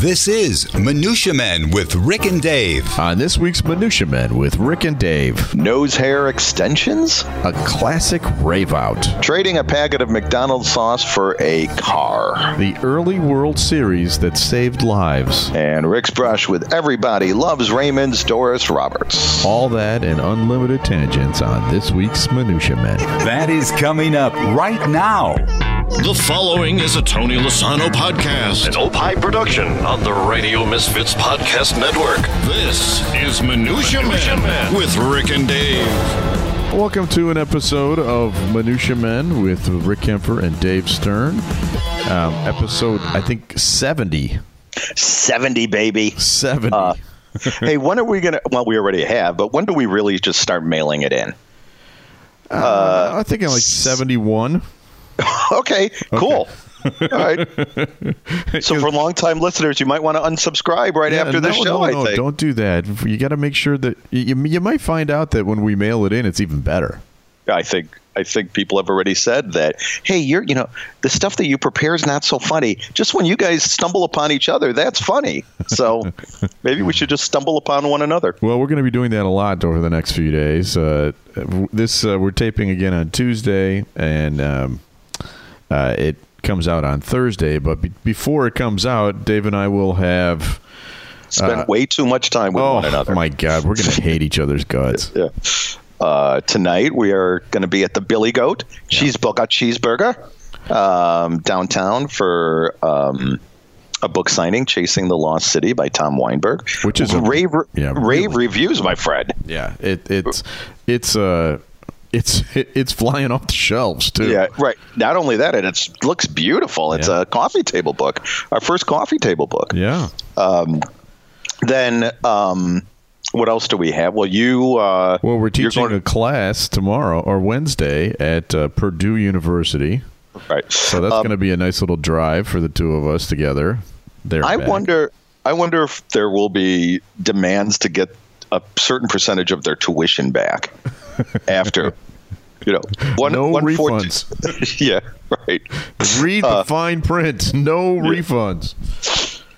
This is Minutia Men with Rick and Dave. On this week's Minutia Men with Rick and Dave, Nose hair extensions? a classic rave out. Trading a packet of McDonald's sauce for a car. The early World Series that saved lives. And Rick's brush with everybody loves Raymond's Doris Roberts. All that and unlimited tangents on this week's Minutia Men. That is coming up right now. The following is a Tony Lasano podcast, an Opie production on the Radio Misfits Podcast Network. This is Minutia, Man, with Rick and Dave. Welcome to an episode of Minutia Men with Rick Kaempfer and Dave Stern. Um, episode, I think, 70. 70, baby. 70. Uh, hey, when are we going to? Well, we already have, but when do we really just start mailing it in? Uh, I think I'm like 71. Okay, cool. All right. So, for long-time listeners, you might want to unsubscribe right Yeah, after the no, show. no, no, don't do that. You got to make sure that you, you might find out that when we mail it in, it's even better. I think I think people have already said that. Hey, you're you know the stuff that you prepare is not so funny. Just when you guys stumble upon each other, that's funny. So maybe we should just stumble upon one another. Well, we're going to be doing that a lot over the next few days. Uh, this uh, we're taping again on Tuesday, and um, uh, it comes out on Thursday. But be- before it comes out, Dave and I will have. Spend way too much time with Oh one another. Oh my God, we're going to hate each other's guts. Yeah. Uh, tonight we are going to be at the Billy Goat Cheeseburger Cheeseburger um, downtown for um, a book signing, "Chasing the Lost City" by Tom Weinberg, Which is a- rave, yeah, rave really. reviews, my friend. Yeah, it, it's it's uh it's it's flying off the shelves too. Yeah, right. Not only that, and it looks beautiful. It's Yeah. a coffee table book, our first coffee table book. Yeah. Um, Then, um, what else do we have? Well, you. Uh, Well, we're teaching a class tomorrow or Wednesday at uh, Purdue University. right. So that's Um, going to be a nice little drive for the two of us together. There. I wonder. I wonder if there will be demands to get a certain percentage of their tuition back after. You know, one No one refunds. yeah, right. Read uh, the fine print. No refunds.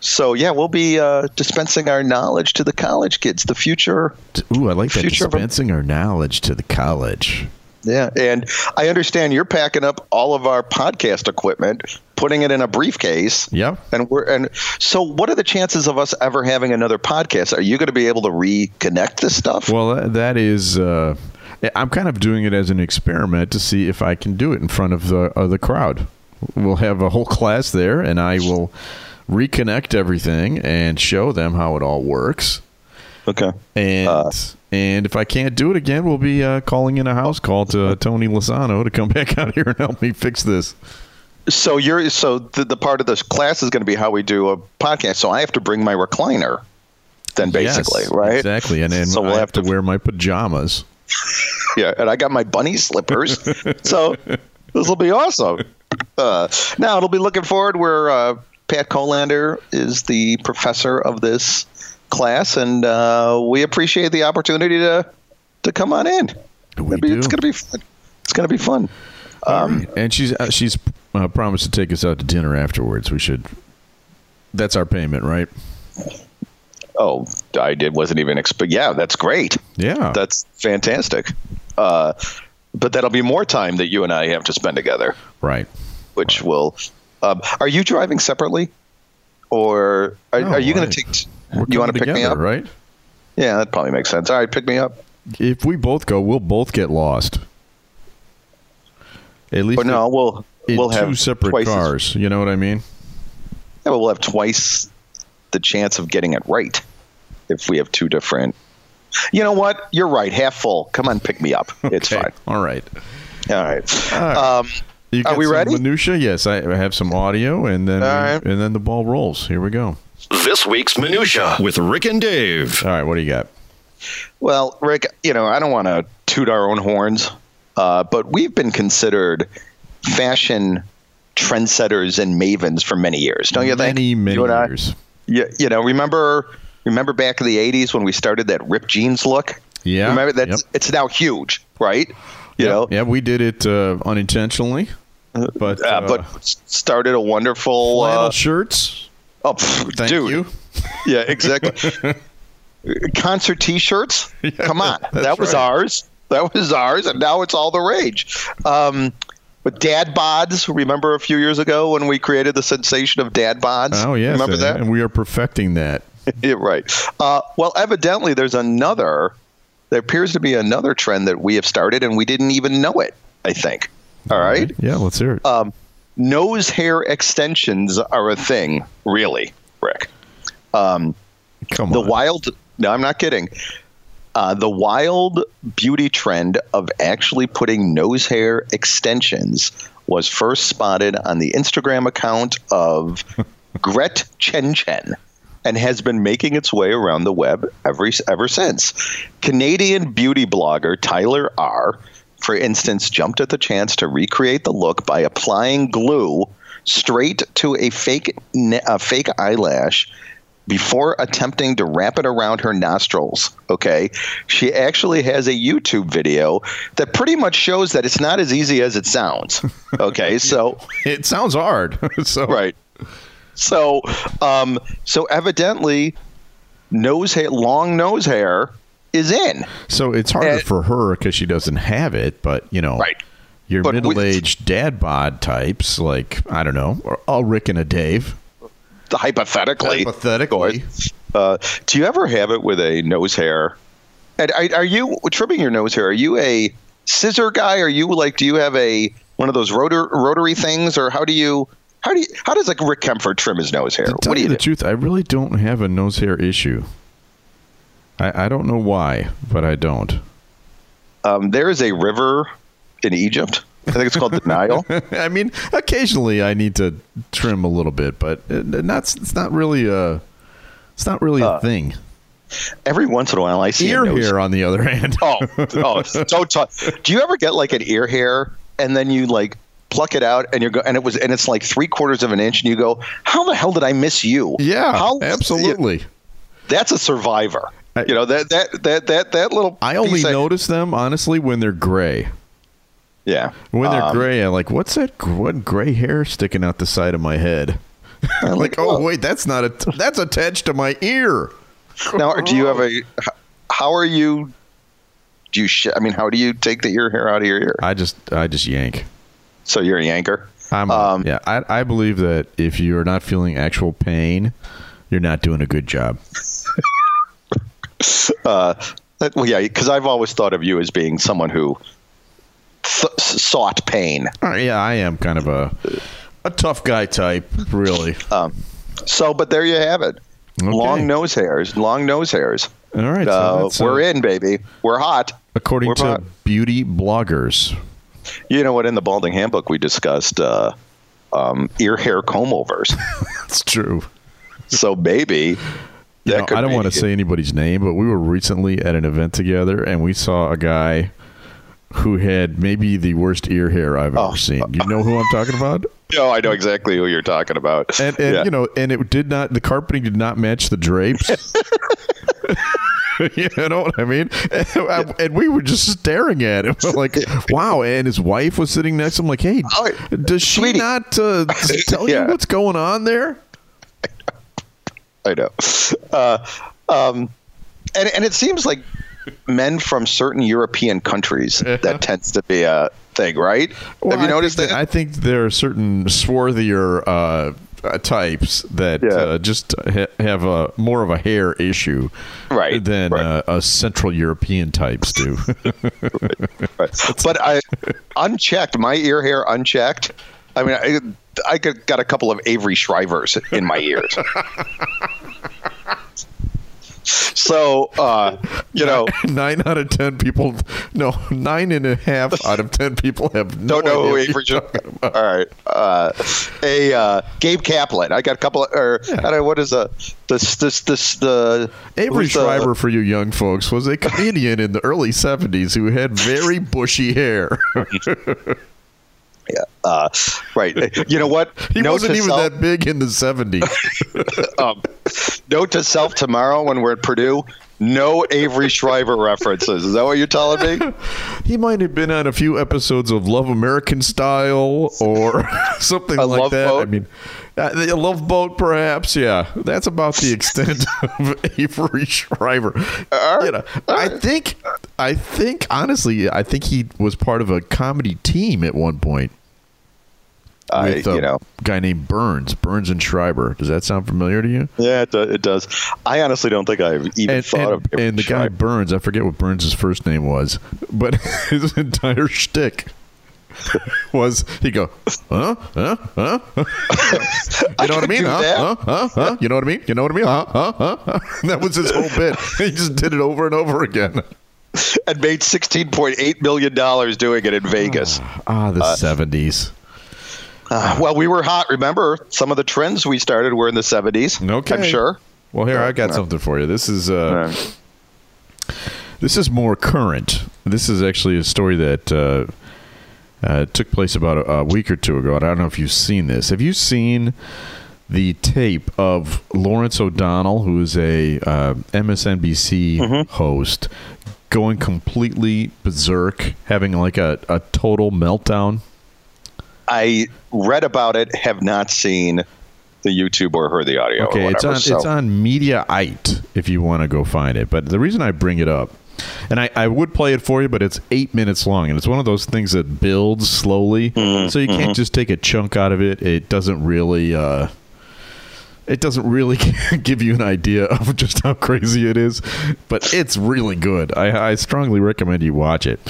So yeah, we'll be uh, dispensing our knowledge to the college kids, the future Ooh, I like that. Dispensing our knowledge to the college. Yeah, and I understand you're packing up all of our podcast equipment, putting it in a briefcase. Yeah, And we're and so what are the chances of us ever having another podcast? Are you going to be able to reconnect this stuff? Well, that, that is. Uh, I'm kind of doing it as an experiment to see if I can do it in front of the of the crowd. We'll have a whole class there, and I will reconnect everything and show them how it all works. okay. And Uh, and if I can't do it again, we'll be uh, calling in a house call to Tony Lasano to come back out here and help me fix this. So you're so the, the part of this class is going to be how we do a podcast. So I have to bring my recliner. Then basically, Yes, right? Exactly, and then So I we'll have, have to to- wear my pajamas. Yeah, and I got my bunny slippers. so this will be awesome. Uh, now it'll be looking forward where uh, Pat Colander is the professor of this class, and uh, we appreciate the opportunity to to come on in. We Maybe do. It's gonna be fun. It's gonna be fun. Um, and she's uh, she's uh, promised to take us out to dinner afterwards. We should. That's our payment, right? oh, I did wasn't even expect. Yeah, that's great. Yeah. That's fantastic. Uh, but that'll be more time that you and I have to spend together. right. which will. Um, are you driving separately, or are, No, are you going to take? You want to pick me up? right? Yeah, that probably makes sense. All right, pick me up. If we both go, we'll both get lost. At least But no, we'll in we'll two have separate twice as- cars. You know what I mean? yeah, but we'll have twice the chance of getting it right if we have two different. You know what? You're right. Half full. Come on, pick me up. It's Okay. fine. All right. All right. All right. Um, You Are got we some ready? Minutia? Yes, I I have some audio, and then All right. and then the ball rolls. Here we go. This week's Minutia with Rick and Dave. All right, what do you got? Well, Rick, you know, I don't want to toot our own horns, uh, but we've been considered fashion trendsetters and mavens for many years, don't you think? Many many You and years. you, you know, remember remember back in the '80s when we started that ripped jeans look? Yeah. Remember that? Yep. it's now huge, right? You know, yeah, we did it uh, unintentionally, but uh, uh, but started a wonderful flannel uh, shirts. Oh, pff, Thank dude. you. Yeah, exactly. Concert T-shirts. Come on, that was right. ours. That was ours, and now it's all the rage. Um, but dad bods. Remember a few years ago when we created the sensation of dad bods? Oh yeah, remember that? and we are perfecting that. Yeah, right. Uh, well, evidently, there's another. There appears to be another trend that we have started, and we didn't even know it. I think. All right. Yeah, let's hear it. Um, nose hair extensions are a thing, really, Rick. Um, Come the wild. No, I'm not kidding. Uh, the wild beauty trend of actually putting nose hair extensions was first spotted on the Instagram account of Gret Chen Chen and has been making its way around the web ever, ever since. Canadian beauty blogger Tyler R., for instance, jumped at the chance to recreate the look by applying glue straight to a fake, a fake eyelash before attempting to wrap it around her nostrils. Okay. She actually has a YouTube video that pretty much shows that it's not as easy as it sounds. Okay. So, it sounds hard. so right. So, um, so evidently, nose hair, long nose hair is in. So it's harder And- for her because she doesn't have it, but you know, Right. your But middle-aged dad bod types, like I don't know, or all Rick and a Dave. Hypothetically. Hypothetically. Uh, do you ever have it with a nose hair? And are, are you trimming your nose hair? Are you a scissor guy? Are you like? Do you have a one of those rotor, rotary things, or how do you? How do you? How does like Rick Kaempfer trim his nose hair? To tell What do you you the do? truth, I really don't have a nose hair issue. I, I don't know why, but I don't. Um, there is a river in Egypt. I think it's called the Nile. I mean, occasionally I need to trim a little bit, but not. It's not really a. It's not really Uh, a thing. Every once in a while, I see Ear hair, on the other hand. Oh, oh, don't talk. Do you ever get like an ear hair and then you like pluck it out and you're go and it was and it's like three quarters of an inch and you go, how the hell did I miss you? yeah, how absolutely. That's a survivor. I- you know that that that that that little. I only notice them honestly when they're gray. Yeah, When they're Um, gray, I'm like, what's that? What gray hair sticking out the side of my head? I'm like, oh wait, that's not a. That's attached to my ear. Now, do you have a? How are you? Do you? Sh- I mean, how do you take the ear hair out of your ear? I just, I just yank. So you're a yanker. I'm. Um, yeah, I, I believe that if you're not feeling actual pain, you're not doing a good job. Uh, well, yeah, because I've always thought of you as being someone who th- sought pain. Uh, yeah, I am kind of a a tough guy type, really. Um, So, but there you have it. Okay. Long nose hairs. Long nose hairs. All right, so Uh, uh, we're in, baby. We're hot. According we're to hot. beauty bloggers. You know what? In the Balding Handbook, we discussed uh, um, ear hair comb overs. That's true. so, maybe. You know, I don't be- want to say anybody's name, but we were recently at an event together, and we saw a guy who had maybe the worst ear hair I've Oh. ever seen. You know who I'm talking about? No, I know exactly who you're talking about. And, and Yeah. you know, and it did not. The carpeting did not match the drapes. you know what I mean? And, and we were just staring at him, like, "Wow!" And his wife was sitting next to him, like, "Hey, Oh, does she sweetie." not uh, tell Yeah. you what's going on there?" I know. Uh, um, and and it seems like men from certain European countries that tends to be a thing, right? Well, Have you I noticed that? I think there are certain swarthier uh, uh, types that Yeah. uh, just ha- have a more of a hair issue, Right, Than right. Uh, uh, Central European types do. Right. But I unchecked my ear hair unchecked. I mean, I, I got got a couple of Avery Schreibers in my ears. so uh, you know, nine out of ten people, no, nine and a half out of ten people have no don't know who Avery. what you're talking about. All right, uh, a uh, Gabe Kaplan. I got a couple of, or I don't know what is a this this this the Avery Schreiber, for you young folks, was a comedian in the early '70s who had very bushy hair. Uh, right. You know what? he Note wasn't even self- that big in the '70s. um, note to self tomorrow when we're at Purdue. no Avery Schreiber references. Is that what you're telling me? He might have been on a few episodes of Love American Style or something A like Love that. Boat? I mean, uh, a Love Boat, perhaps. Yeah, that's about the extent of Avery Schreiber. You know, I think, I think, honestly, I think he was part of a comedy team at one point with a you know, guy named Burns, Burns and Schreiber. Does that sound familiar to you? yeah, it, do, it does. I honestly don't think I've even and, thought and, of and the guy Burns, I forget what Burns' first name was, but his entire shtick was he go, huh, huh, huh? you know what I mean? Huh, huh, huh, huh? You know what I mean? You know what I mean? Huh, huh, huh? huh? that was his whole bit. He just did it over and over again. and made sixteen point eight million dollars doing it in Vegas. Ah, the seventies. Uh, well, we were hot. Remember, some of the trends we started were in the seventies. Okay. I'm sure. Well, here I got something for you. This is uh, This is more current. This is actually a story that uh, uh, took place about a, a week or two ago. And I don't know if you've seen this. Have you seen the tape of Lawrence O'Donnell, who is a uh, MSNBC host, going completely berserk, having like a, a total meltdown? I read about it, have not seen the YouTube or heard the audio. Okay, or it's on so- it's on Mediaite if you want to go find it. But the reason I bring it up, and I, I would play it for you, but it's eight minutes long, and it's one of those things that builds slowly, Mm-hmm, so you can't just take a chunk out of it. It doesn't really. Uh, it doesn't really give you an idea of just how crazy it is, but it's really good. I, I strongly recommend you watch it.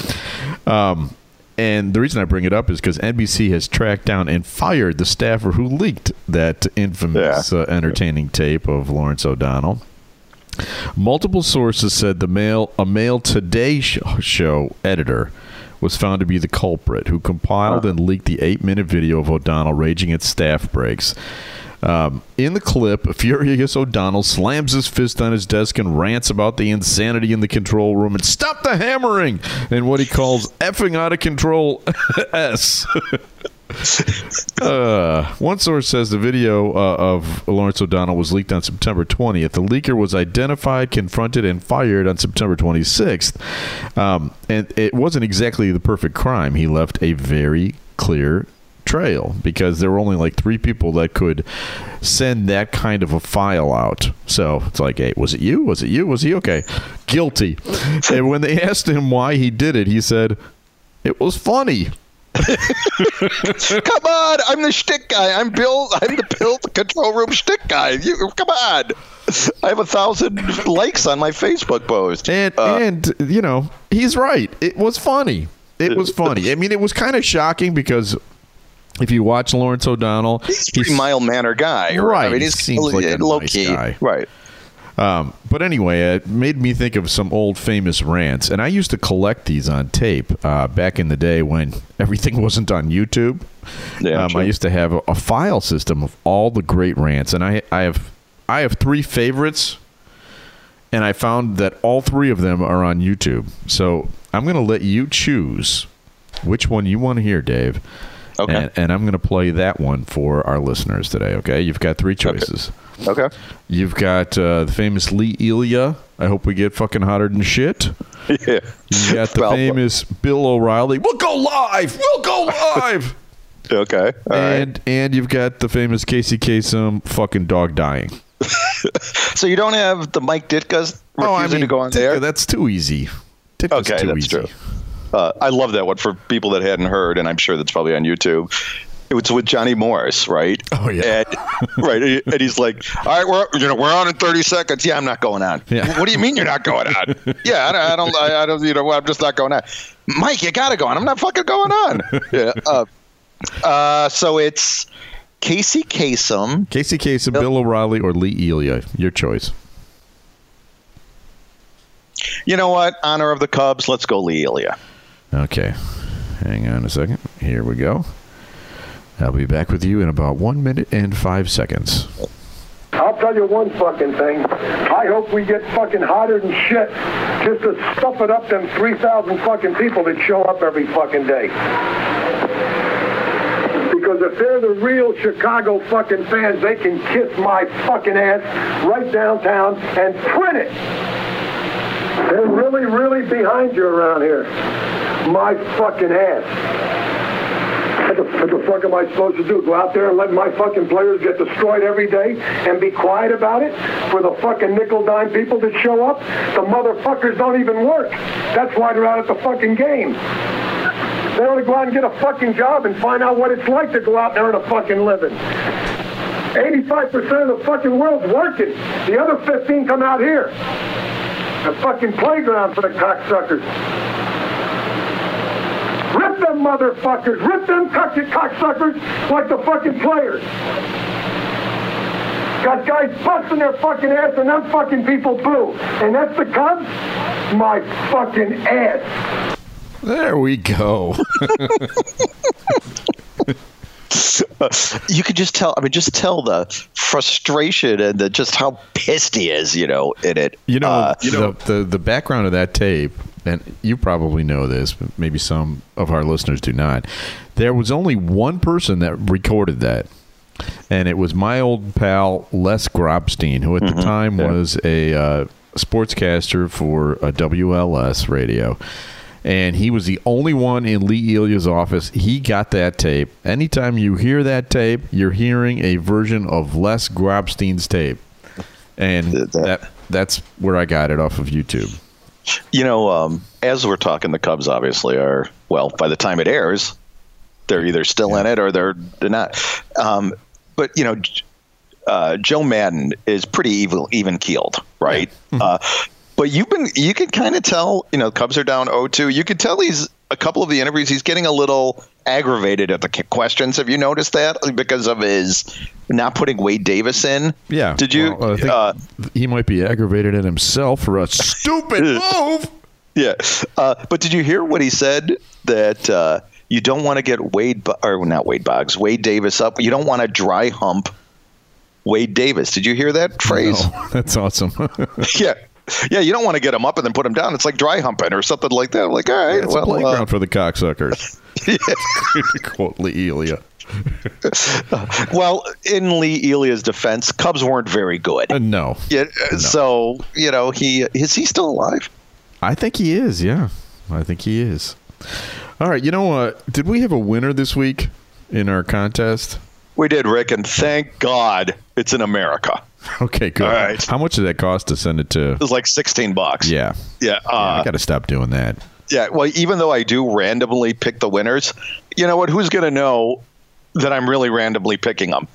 Um, and the reason I bring it up is because NBC has tracked down and fired the staffer who leaked that infamous uh, entertaining tape of Lawrence O'Donnell. Multiple sources said the male, a male Today sh- Show editor was found to be the culprit who compiled and leaked the eight-minute video of O'Donnell raging at staff breaks. Um, in the clip, furious O'Donnell slams his fist on his desk and rants about the insanity in the control room and stop the hammering and what he calls effing out of control S. Uh, one source says the video uh, of Lawrence O'Donnell was leaked on September 20th. The leaker was identified, confronted, and fired on September 26th. Um, and it wasn't exactly the perfect crime. He left a very clear trail because there were only like three people that could send that kind of a file out. So it's like, hey, was it you? Was it you? Was he okay? Guilty. and when they asked him why he did it, he said, it was funny. Come on, I'm the shtick guy. I'm Bill. I'm the Bill control room shtick guy. You come on. I have a thousand likes on my Facebook post. And Uh, and you know, he's right. It was funny. It was funny. I mean, it was kind of shocking because if you watch Lawrence O'Donnell, he's a pretty mild mannered guy, Right, I mean, he he's seems like a low nice key, guy. right? Um, but anyway, it made me think of some old famous rants, and I used to collect these on tape uh, back in the day when everything wasn't on YouTube. Yeah, um. I used to have a, a file system of all the great rants, and I, I have I have three favorites, and I found that all three of them are on YouTube. So I'm going to let you choose which one you want to hear, Dave. Okay. And, and I'm going to play that one for our listeners today. Okay, you've got three choices. Okay. You've got uh, the famous Lee Elia. I hope we get fucking hotter than shit. Yeah. You got the Well, famous Bill O'Reilly. We'll go live. We'll go live. Okay. All right. and and you've got the famous Casey Kasem fucking dog dying. So you don't have the Mike Ditka's refusing to go on Ditka, there? That's too easy. Ditka's Okay, too that's easy. true. Uh, I love that one for people that hadn't heard, and I'm sure that's probably on YouTube. It was with Johnny Morris, right? Oh, yeah. And, right, and he's like, "All right, we're you know we're on in 30 seconds. Yeah, I'm not going on. Yeah. What do you mean you're not going on? yeah, I don't, I don't, I, I don't, you know, I'm just not going on. Mike, you gotta go on. I'm not fucking going on. yeah. Uh, uh, so it's Casey Kasem. Casey Kasem, Bill O'Reilly, or Lee Elia. Your choice. You know what? Honor of the Cubs. Let's go, Lee Elia. Okay. Hang on a second. Here we go. I'll be back with you in about one minute and five seconds. I'll tell you one fucking thing. I hope we get fucking hotter than shit just to stuff it up them 3,000 fucking people that show up every fucking day. Because if they're the real Chicago fucking fans, they can kiss my fucking ass right downtown and print it. They're really, really behind you around here. My fucking ass. What the, what the fuck am I supposed to do? Go out there and let my fucking players get destroyed every day and be quiet about it for the fucking nickel dime people that show up? The motherfuckers don't even work. That's why they're out at the fucking game. They ought to go out and get a fucking job and find out what it's like to go out there and a fucking living. 85% of the fucking world's working. The other 15 come out here. A fucking playground for the cocksuckers. Rip them motherfuckers. Rip them cocky cocksuckers like the fucking players. Got guys busting their fucking ass and them fucking people boo. And that's the Cubs? My fucking ass. There we go. you could just tell. I mean, just tell the frustration and the just how pissed he is. You know, in it. You know, Uh, the, the the background of that tape, and you probably know this, but maybe some of our listeners do not. There was only one person that recorded that, and it was my old pal Les Grobstein, who at the time was a uh, sportscaster for a WLS radio. And he was the only one in Lee Elia's office. He got that tape. Anytime you hear that tape, you're hearing a version of Les Grobstein's tape and That- that that's where I got it off of YouTube. You know, um, as we're talking, the Cubs obviously are. Well, by the time it airs, they're either still in it or they're they're not. Um, but you know, uh, Joe Maddon is pretty evil, even keeled, right? Uh, but you've been you can kind of tell. You know, Cubs are down 0-2. You can tell he's a couple of the interviews. He's getting a little aggravated at the questions. Have you noticed that because of his not putting Wade Davis in? Yeah. Did you? Well, uh, he might be aggravated at himself for a stupid move. Yeah, uh, but did you hear what he said that uh, you don't want to get Wade or not Wade Boggs, Wade Davis up. You don't want to dry hump Wade Davis. Did you hear that phrase? Oh, that's awesome. Yeah. Yeah, you don't want to get them up and then put them down. It's like dry humping or something like that. Like, all right, it's well, a playground uh, for the cocksuckers. quote Lee Elia. well, in Lee Elia's defense, Cubs weren't very good. Uh, no, Yeah, uh, so you know he is he still alive? I think he is. Yeah, I think he is. All right, you know what? Did we have a winner this week in our contest? We did, Rick, and thank God it's in America. Okay, good. All right. How much did that cost to send it to? It was like sixteen bucks. Yeah, yeah. Yeah, I Uh, got to stop doing that. Yeah, well, even though I do randomly pick the winners, you know what? Who's going to know that I'm really randomly picking them?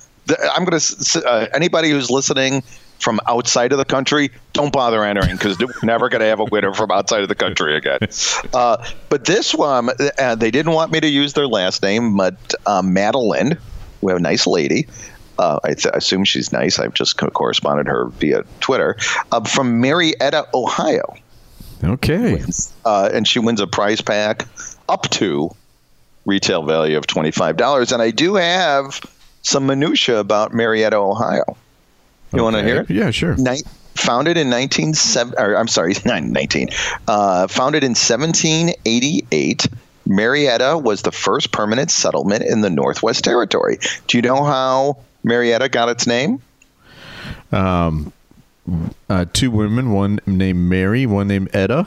I'm going to. Uh, anybody who's listening from outside of the country, don't bother entering because we're never going to have a winner from outside of the country again. Uh, but this one, uh, they didn't want me to use their last name, but uh, Madeline, we have a nice lady. Uh, I th- assume she's nice. I've just corresponded her via Twitter uh, from Marietta, Ohio Okay. uh, and she wins a prize pack up to retail value of twenty five dollars. And I do have some minutia about Marietta, Ohio. You want to hear it? Yeah, sure. Ni- founded in 19 or I'm sorry, not 19. Uh, founded in 1788. Marietta was the first permanent settlement in the Northwest Territory. Do you know how Marietta got its name? Uh, two women, one named Mary, one named Etta.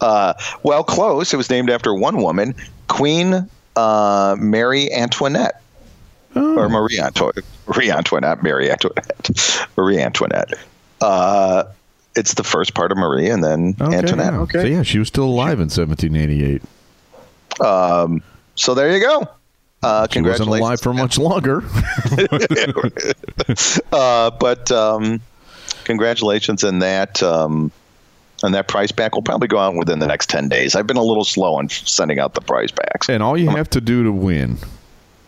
Uh, well, close. It was named after one woman, Queen uh, Mary Antoinette. Or Marie Antoinette. Marie Antoinette. Mary Antoinette. Marie Antoinette. Uh, it's the first part of Marie and then Okay, Antoinette. yeah. So yeah, she was still alive in 1788. So there you go. Uh, She wasn't alive for much longer. uh, but um, congratulations in that. Um, and that prize pack will probably go out within the next 10 days. I've been a little slow in sending out the prize packs. and all you have to do to win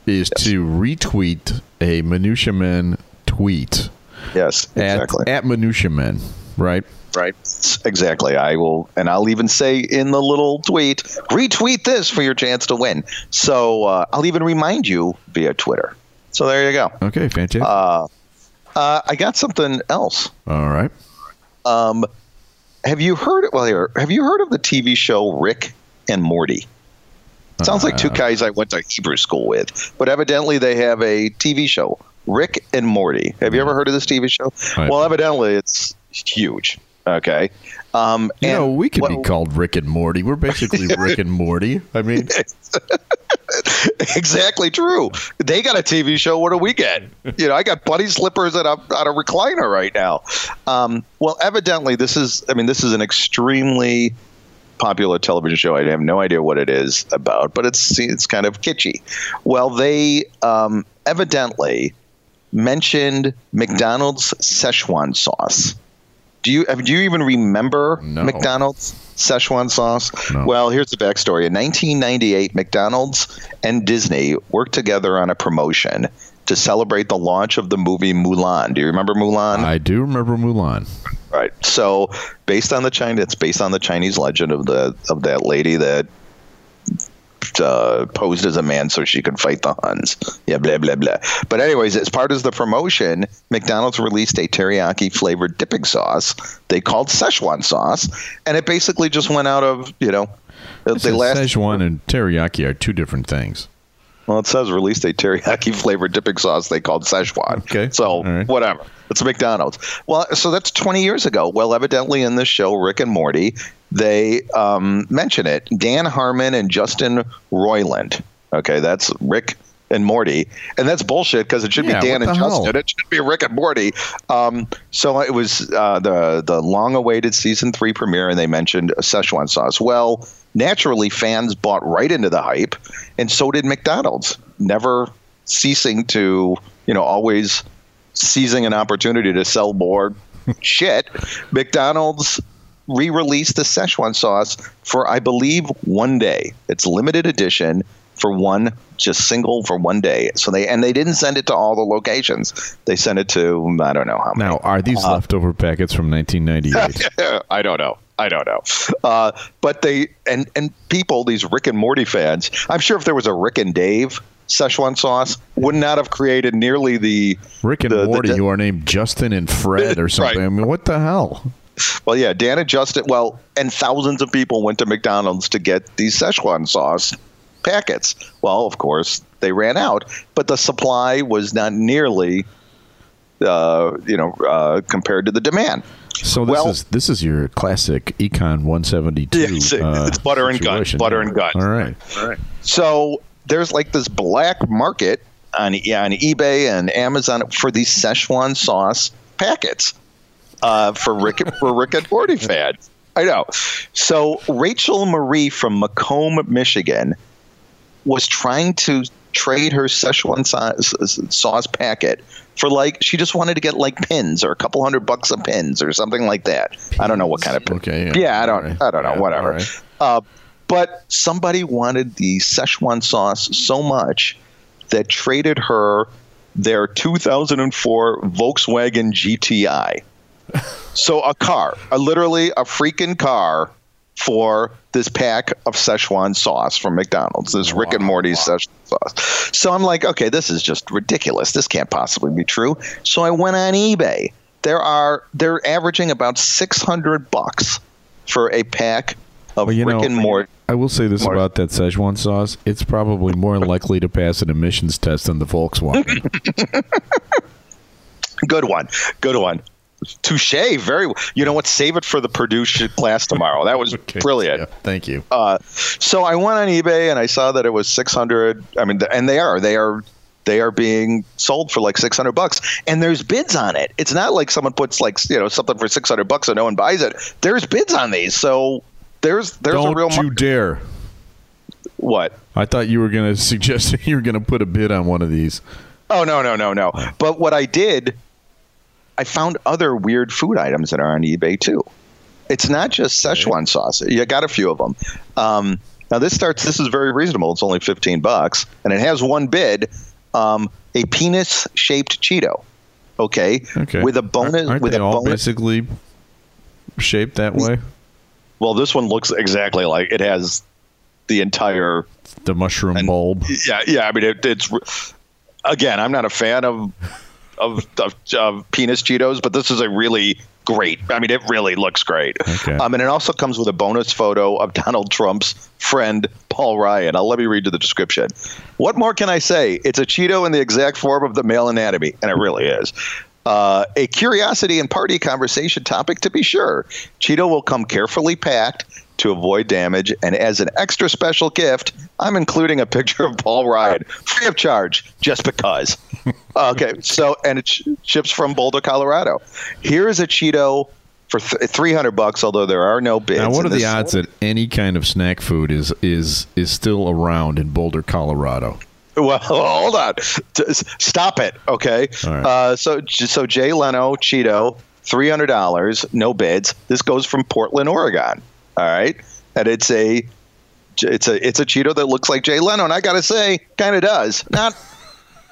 is to retweet a Minutia Men tweet Yes, exactly. at, at Minutia Men, right? Right. Exactly. I will, and I'll even say in the little tweet, retweet this for your chance to win. So uh, I'll even remind you via Twitter. So there you go. Okay, fantastic. Uh, I got something else. all right. Um, have you heard? Well, here, have you heard of the TV show Rick and Morty? Sounds like two guys I went to Hebrew school with, but evidently they have a TV show, Rick and Morty. Have you ever heard of this TV show? Well, evidently it's huge. Okay. Um, You know, we could be called Rick and Morty. We're basically Rick and Morty. I mean, exactly true. They got a TV show. What do we get? You know, I got bunny slippers and a, on a recliner right now. Um, well, evidently, this is. I mean, this is an extremely popular television show. I have no idea what it is about, but it's it's kind of kitschy. Well, they um, evidently mentioned McDonald's Szechuan sauce. Do you do you even remember No. McDonald's Szechuan sauce? No. Well, here's the backstory. In 1998, McDonald's and Disney worked together on a promotion to celebrate the launch of the movie Mulan. Do you remember Mulan? I do remember Mulan. Right. So, based on the China, it's based on the Chinese legend of the of that lady that uh, posed as a man so she could fight the Huns. Yeah, blah blah blah. But anyways, as part of the promotion, McDonald's released a teriyaki flavored dipping sauce they called Szechuan sauce, and it basically just went out of you know. They last Szechuan and teriyaki are two different things. well, it says released a teriyaki flavored dipping sauce they called Szechuan. Okay. So right. whatever. It's McDonald's. Well, so that's 20 years ago. Well, evidently in this show, Rick and Morty, they um, mention it. Dan Harmon and Justin Roiland. Okay, that's Rick and Morty, and that's bullshit because it should Yeah, be Dan and hell? Justin. It should be Rick and Morty. Um, so it was uh, the the long awaited season three premiere, and they mentioned Szechuan sauce. Well, naturally, fans bought right into the hype, and so did McDonald's, never ceasing to you know always seizing an opportunity to sell more shit. McDonald's re-released the Szechuan sauce for I believe one day. It's limited edition for one just single for one day. So they and they didn't send it to all the locations. They sent it to I don't know how many. Now, are these Uh, leftover packets from 1998? I don't know. I don't know. Uh, but they and and people, these Rick and Morty fans, I'm sure if there was a Rick and Dave Szechuan sauce, would not have created nearly the Rick and the- the- Morty, who are named Justin and Fred or something. Right. I mean, what the hell? Well, yeah, Dan adjusted. Well, and thousands of people went to McDonald's to get these Szechuan sauce packets. Well, of course, they ran out, but the supply was not nearly, uh, you know, uh, compared to the demand. So this Well- is this is your classic Econ 172. Yeah, it's- uh, it's butter and gun, situation. butter and gun. All right, all right. So there's like this black market on on eBay and Amazon for these Szechuan sauce packets uh, for Rick for Rick and Morty fans. I know. So Rachel Marie from Macomb, Michigan, was trying to trade her Szechuan sauce, sauce packet for like she just wanted to get like pins or a couple hundred bucks of pins or something like that. I don't know what kind of pin. Okay, yeah. Yeah, I don't. Right. I don't know. Yeah, whatever. right. Uh, but somebody wanted the Szechuan sauce so much that traded her their 2004 Volkswagen GTI. So a car, a literally a freaking car for this pack of Szechuan sauce from McDonald's, this Rick and Morty's Szechuan sauce. So I'm like, okay, this is just ridiculous. This can't possibly be true. So I went on eBay. There are they're averaging about 600 bucks for a pack of Well, Rick know, and Morty. I will say this Morty. about that Szechuan sauce: it's probably more likely to pass an emissions test than the Volkswagen. Good one. Good one. Touche. Very. You know what? Save it for the Purdue class tomorrow. That was Okay. brilliant. Yeah, thank you. Uh, so I went on eBay and I saw that it was 600. I mean, and they are. They are. They are being sold for like 600 bucks, and there's bids on it. It's not like someone puts like you know something for 600 bucks and no one buys it. There's bids on these, so there's there's Don't a real you mar- dare! what? I thought you were going to suggest that you were going to put a bid on one of these. Oh no no no no! But what I did, I found other weird food items that are on eBay too. It's not just Szechuan sauce. You got a few of them. Um, now this starts. This is very reasonable. It's only fifteen bucks, and it has one bid: um, a penis-shaped Cheeto. Okay. Okay, With a bonus. Aren't with they a all bonus. basically shaped that way? Well, this one looks exactly like it has the entire The mushroom And- bulb. Yeah, yeah. I mean, it, it's again. I'm not a fan of, of of of penis Cheetos, but this is a really great. I mean, it really looks great. Okay. Um, and it also comes with a bonus photo of Donald Trump's friend Paul Ryan. I'll let me read you the description. What more can I say? It's a Cheeto in the exact form of the male anatomy, and it really is. Uh, a curiosity and party conversation topic to be sure. Cheeto will come carefully packed to avoid damage, and as an extra special gift, I'm including a picture of Paul Ryan, free of charge, just because. okay, so and it sh- ships from Boulder, Colorado. Here is a Cheeto for th- 300 bucks, although there are no bids. Now, what are the odds that any kind of snack food is is is still around in Boulder, Colorado? Well, hold on. Stop it. Okay. Right. Uh, so, so Jay Leno, Cheeto, three hundred dollars, no bids. This goes from Portland, Oregon. All right, and it's a, it's a, it's a Cheeto that looks like Jay Leno, and I gotta say, kind of does. Not.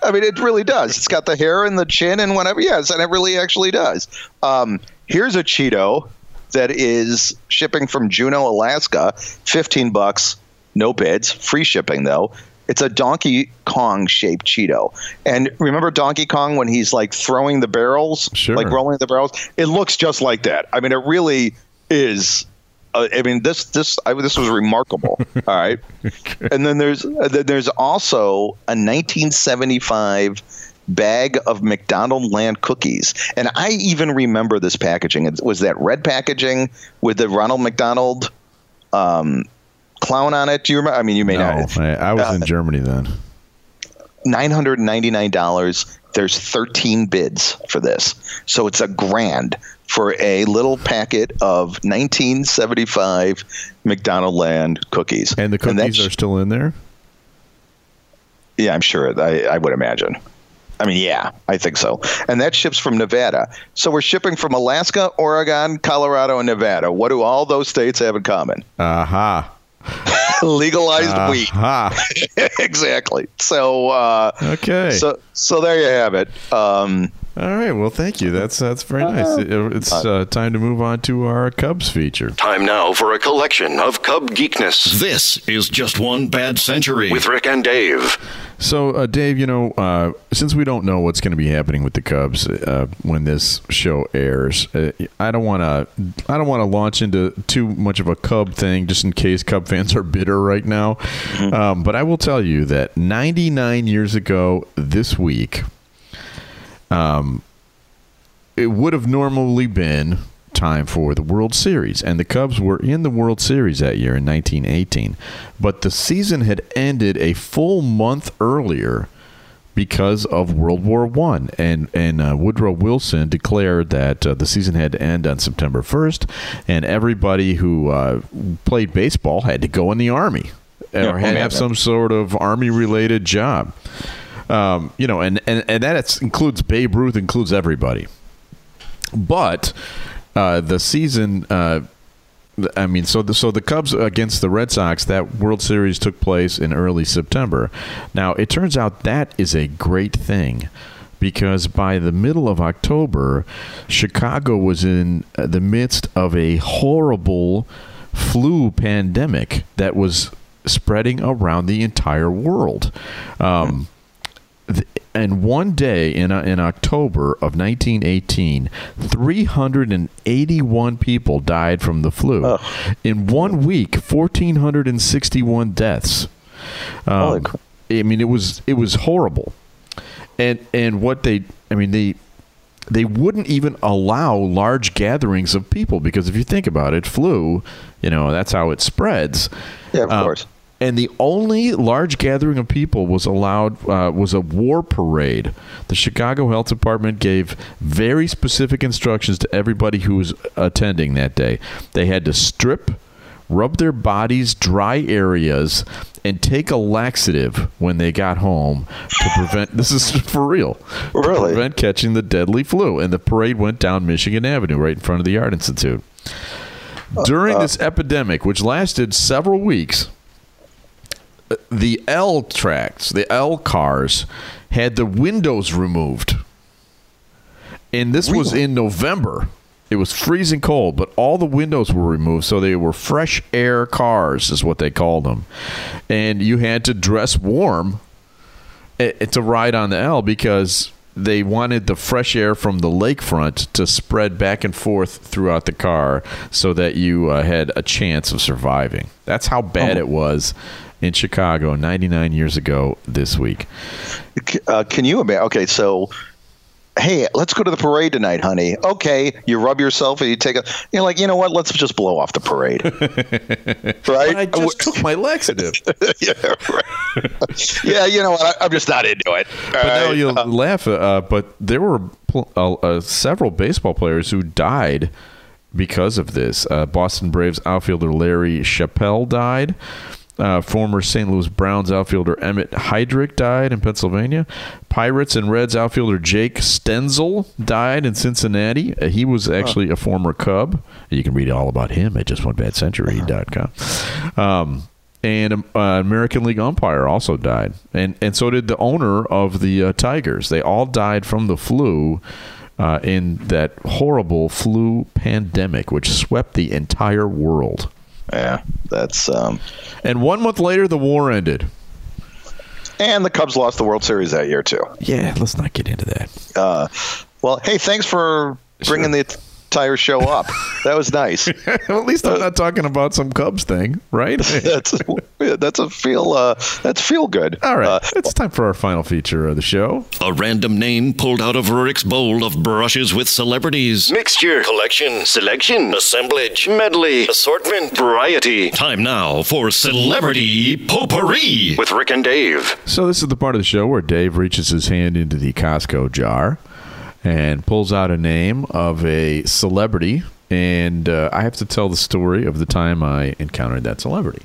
I mean, it really does. It's got the hair and the chin and whatever. Yes, and it really actually does. Um, here's a Cheeto that is shipping from Juneau, Alaska, fifteen bucks, no bids, free shipping though. It's a Donkey Kong shaped Cheeto. And remember Donkey Kong when he's like throwing the barrels, Sure. like rolling the barrels? It looks just like that. I mean, it really is. Uh, I mean, this this I, this was remarkable. All right, and then there's uh, then there's also a 1975 bag of McDonald Land cookies, and I even remember this packaging. It was that red packaging with the Ronald McDonald um, clown on it. Do you remember? I mean, you may No, not. I, I was Uh, in Germany then. nine hundred ninety nine dollars. There's thirteen bids for this, so it's a grand for a little packet of 1975 McDonald Land cookies. And the cookies that's- are still in there. yeah, I'm sure. I, I would imagine. I mean, yeah, I think so. And that ships from Nevada. So we're shipping from Alaska, Oregon, Colorado, and Nevada. What do all those states have in common? Aha. Legalized weed. Aha. exactly. So, uh, Okay. so, so there you have it. Um, All right. Well, thank you. That's that's very nice. It- it's uh, time to move on to our Cubs feature. Time now for a collection of Cub geekness. This is Just One Bad Century with Rick and Dave. So, uh, Dave, you know, uh, since we don't know what's going to be happening with the Cubs uh, when this show airs, uh, I don't want to. I don't want to launch into too much of a Cub thing, just in case Cub fans are bitter right now. Um, but I will tell you that 99 years ago this week, um, it would have normally been time for the World Series, and the Cubs were in the World Series that year in 1918. But the season had ended a full month earlier because of World War One, and and uh, Woodrow Wilson declared that uh, the season had to end on September 1st, and everybody who uh, played baseball had to go in the army Yeah, or had have some sort of army-related job. Um, you know, and and and that includes Babe Ruth, includes everybody. But uh, the season, uh, I mean, so the, so the Cubs against the Red Sox, that World Series took place in early September. Now, it turns out that is a great thing because by the middle of October, Chicago was in the midst of a horrible flu pandemic that was spreading around the entire world. Um, and one day in, uh, in October of 1918, 381 people died from the flu. In one week, 1,461 deaths. Um, crap. I mean, it was it was horrible, and and what they, I mean, they they wouldn't even allow large gatherings of people because if you think about it, flu, you know, that's how it spreads. Yeah, of Uh, course. And the only large gathering of people was allowed uh, was a war parade. The Chicago Health Department gave very specific instructions to everybody who was attending that day. They had to strip, rub their bodies dry areas, and take a laxative when they got home to prevent. this is for real. to Really? prevent catching the deadly flu. And the parade went down Michigan Avenue, right in front of the Art Institute. During this epidemic, which lasted several weeks, the L tracks, the L cars, had the windows removed. And this was in November. It was freezing cold, but all the windows were removed, so they were fresh air cars, is what they called them. And you had to dress warm eh, to ride on the L because they wanted the fresh air from the lakefront to spread back and forth throughout the car so that you uh, had a chance of surviving. That's how bad it was in Chicago 99 years ago this week. Uh, can you imagine? Okay, so hey, let's go to the parade tonight, honey. Okay, you rub yourself and you take a. You're like, you know what? Let's just blow off the parade, right? I just took my laxative. yeah, right. yeah, you know what? I, am just not into it. But now you'll uh, laugh. Uh, but there were pl- uh, uh, several baseball players who died because of this. Uh, Boston Braves outfielder Larry Chappell died. Uh, former St. Louis Browns outfielder Emmett Heidrick died in Pennsylvania. Pirates and Reds outfielder Jake Stenzel died in Cincinnati. Uh, he was actually a former Cub. You can read all about him at justoneBadCentury.com. Um, and an uh, American League umpire also died, and and so did the owner of the uh, Tigers. They all died from the flu. Uh, in that horrible flu pandemic, which swept the entire world. Yeah, that's. Um, and one month later, the war ended. And the Cubs lost the World Series that year too. Yeah, let's not get into that. Uh, well, hey, thanks for bringing sure. the entire show up. That was nice. well, at least I'm uh, not talking about some Cubs thing, right? that's that's a feel uh, that's feel good. All right, uh, it's time for our final feature of the show. A random name pulled out of Rick's bowl of brushes with celebrities. Mixture, collection, selection, assemblage, medley, assortment, variety. Time now for celebrity potpourri with Rick and Dave. So this is the part of the show where Dave reaches his hand into the Costco jar and pulls out a name of a celebrity. And uh, I have to tell the story of the time I encountered that celebrity.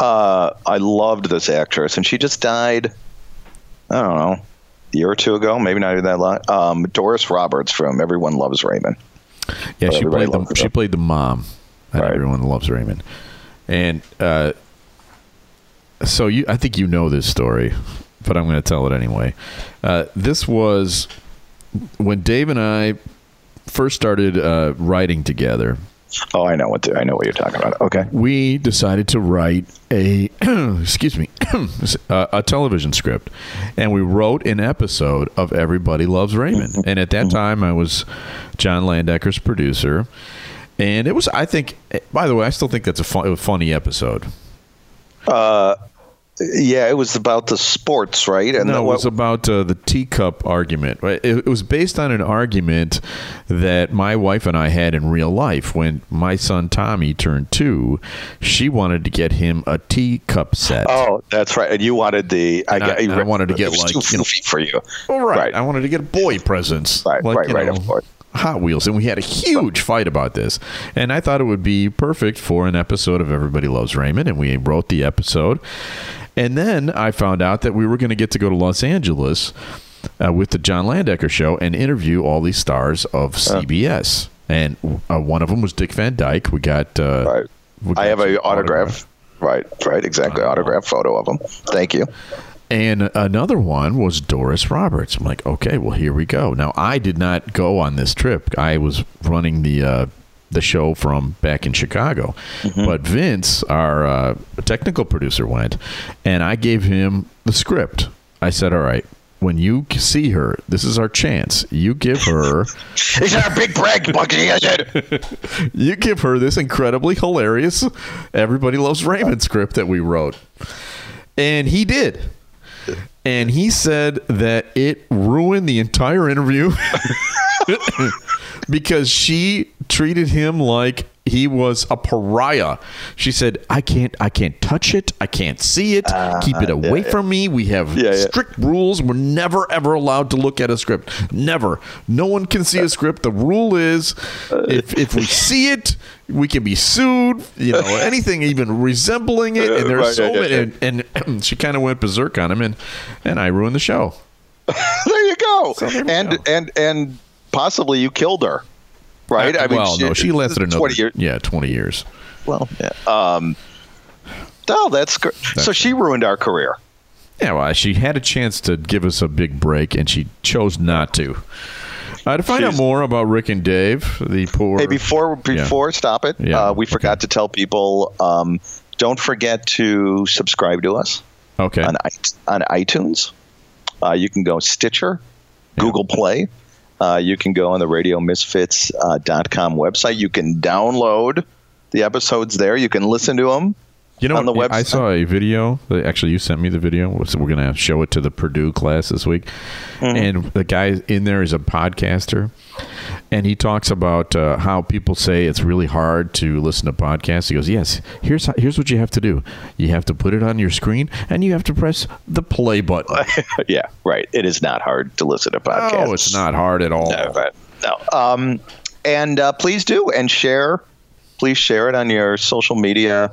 Uh, I loved this actress, and she just died. I don't know, a year or two ago, maybe not even that long. Um, Doris Roberts from Everyone Loves Raymond. Yeah, she played the she played the mom. Right. Everyone loves Raymond, and uh, so you. I think you know this story, but I'm going to tell it anyway. Uh, this was when Dave and I first started uh, writing together. Oh, I know what to, I know what you're talking about. Okay, we decided to write a excuse me a, a, television script, and we wrote an episode of Everybody Loves Raymond. Mm-hmm. And at that mm-hmm. time, I was John Landecker's producer, and it was I think. By the way, I still think that's a, fun, a funny episode. Uh, yeah, it was about the sports, right? And no, it was about uh, the teacup argument. It, it, was based on an argument that my wife and I had in real life. When my son Tommy turned two, she wanted to get him a teacup set. Oh, that's right. And you wanted the. I, I, I, wanted to get like you know, for you. Well, right. right. I wanted to get boy presents. Right. Like, right. Right. Know, of course. Hot Wheels, and we had a huge fight about this. And I thought it would be perfect for an episode of Everybody Loves Raymond, and we wrote the episode. And then I found out that we were going to get to go to Los Angeles uh, with the John Landecker show and interview all these stars of CBS. And uh, one of them was Dick Van Dyke. We got. Uh, right. We got I have an autograph. autograph. Right, right, exactly. Uh, autograph photo of him. Thank you. And another one was Doris Roberts. I'm like, okay, well, here we go. Now, I did not go on this trip. I was running the uh, the show from back in Chicago. Mm-hmm. But Vince, our uh, technical producer, went, and I gave him the script. I said, "All right, when you see her, this is our chance. You give her. He's our big brag, Bucky. I said. you give her this incredibly hilarious. Everybody loves Raymond script that we wrote, and he did. And he said that it ruined the entire interview because she treated him like he was a pariah. She said, "I can't, I can't touch it. I can't see it. Uh, Keep it away yeah, from me. We have yeah, strict rules. We're never ever allowed to look at a script. Never. No one can see a script. The rule is, if if we see it, we can be sued. You know, anything even resembling it. And there's right, so many. And, and she kind of went berserk on him, and and I ruined the show. there you go. So there and go. and and possibly you killed her right? I, I mean, well, she, no, she lasted another twenty years. Yeah, twenty years. Well, yeah. Um, oh, that's, that's so. She ruined our career. Yeah, well, she had a chance to give us a big break, and she chose not to. Uh, to find She's, out more about Rick and Dave, the poor. Hey, before before yeah. stop it, yeah. Uh, we forgot okay. to tell people. Um, don't forget to subscribe to us. Okay. On on iTunes, uh, you can go Stitcher, yeah. Google Play. Uh, you can go on the radiomisfits.com uh, website. You can download the episodes there. You can listen to them You know, on the website. I saw a video. that- Actually, you sent me the video. So we're going to show it to the Purdue class this week. Mm-hmm. And the guy in there is a podcaster, and he talks about uh, how people say it's really hard to listen to podcasts. He goes, "Yes, here's how, here's what you have to do. You have to put it on your screen, and you have to press the play button. yeah, right. It is not hard to listen to podcasts. Oh, it's not hard at all. No, but no. Um, and uh, please do and share. Please share it on your social media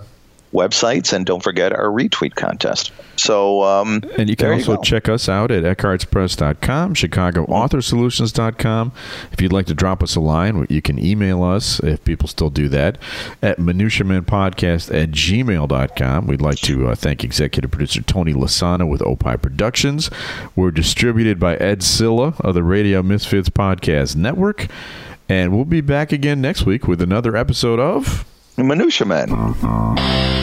websites, and don't forget our retweet contest. So, um, And you can also go. check us out at eckhartzpress.com, chicagoauthorsolutions.com. If you'd like to drop us a line, you can email us, if people still do that, at minutiamenpodcast at gmail.com. We'd like to uh, thank executive producer Tony Lasana with Opie Productions. We're distributed by Ed Cilla of the Radio Misfits Podcast Network. And we'll be back again next week with another episode of... Minutia Men.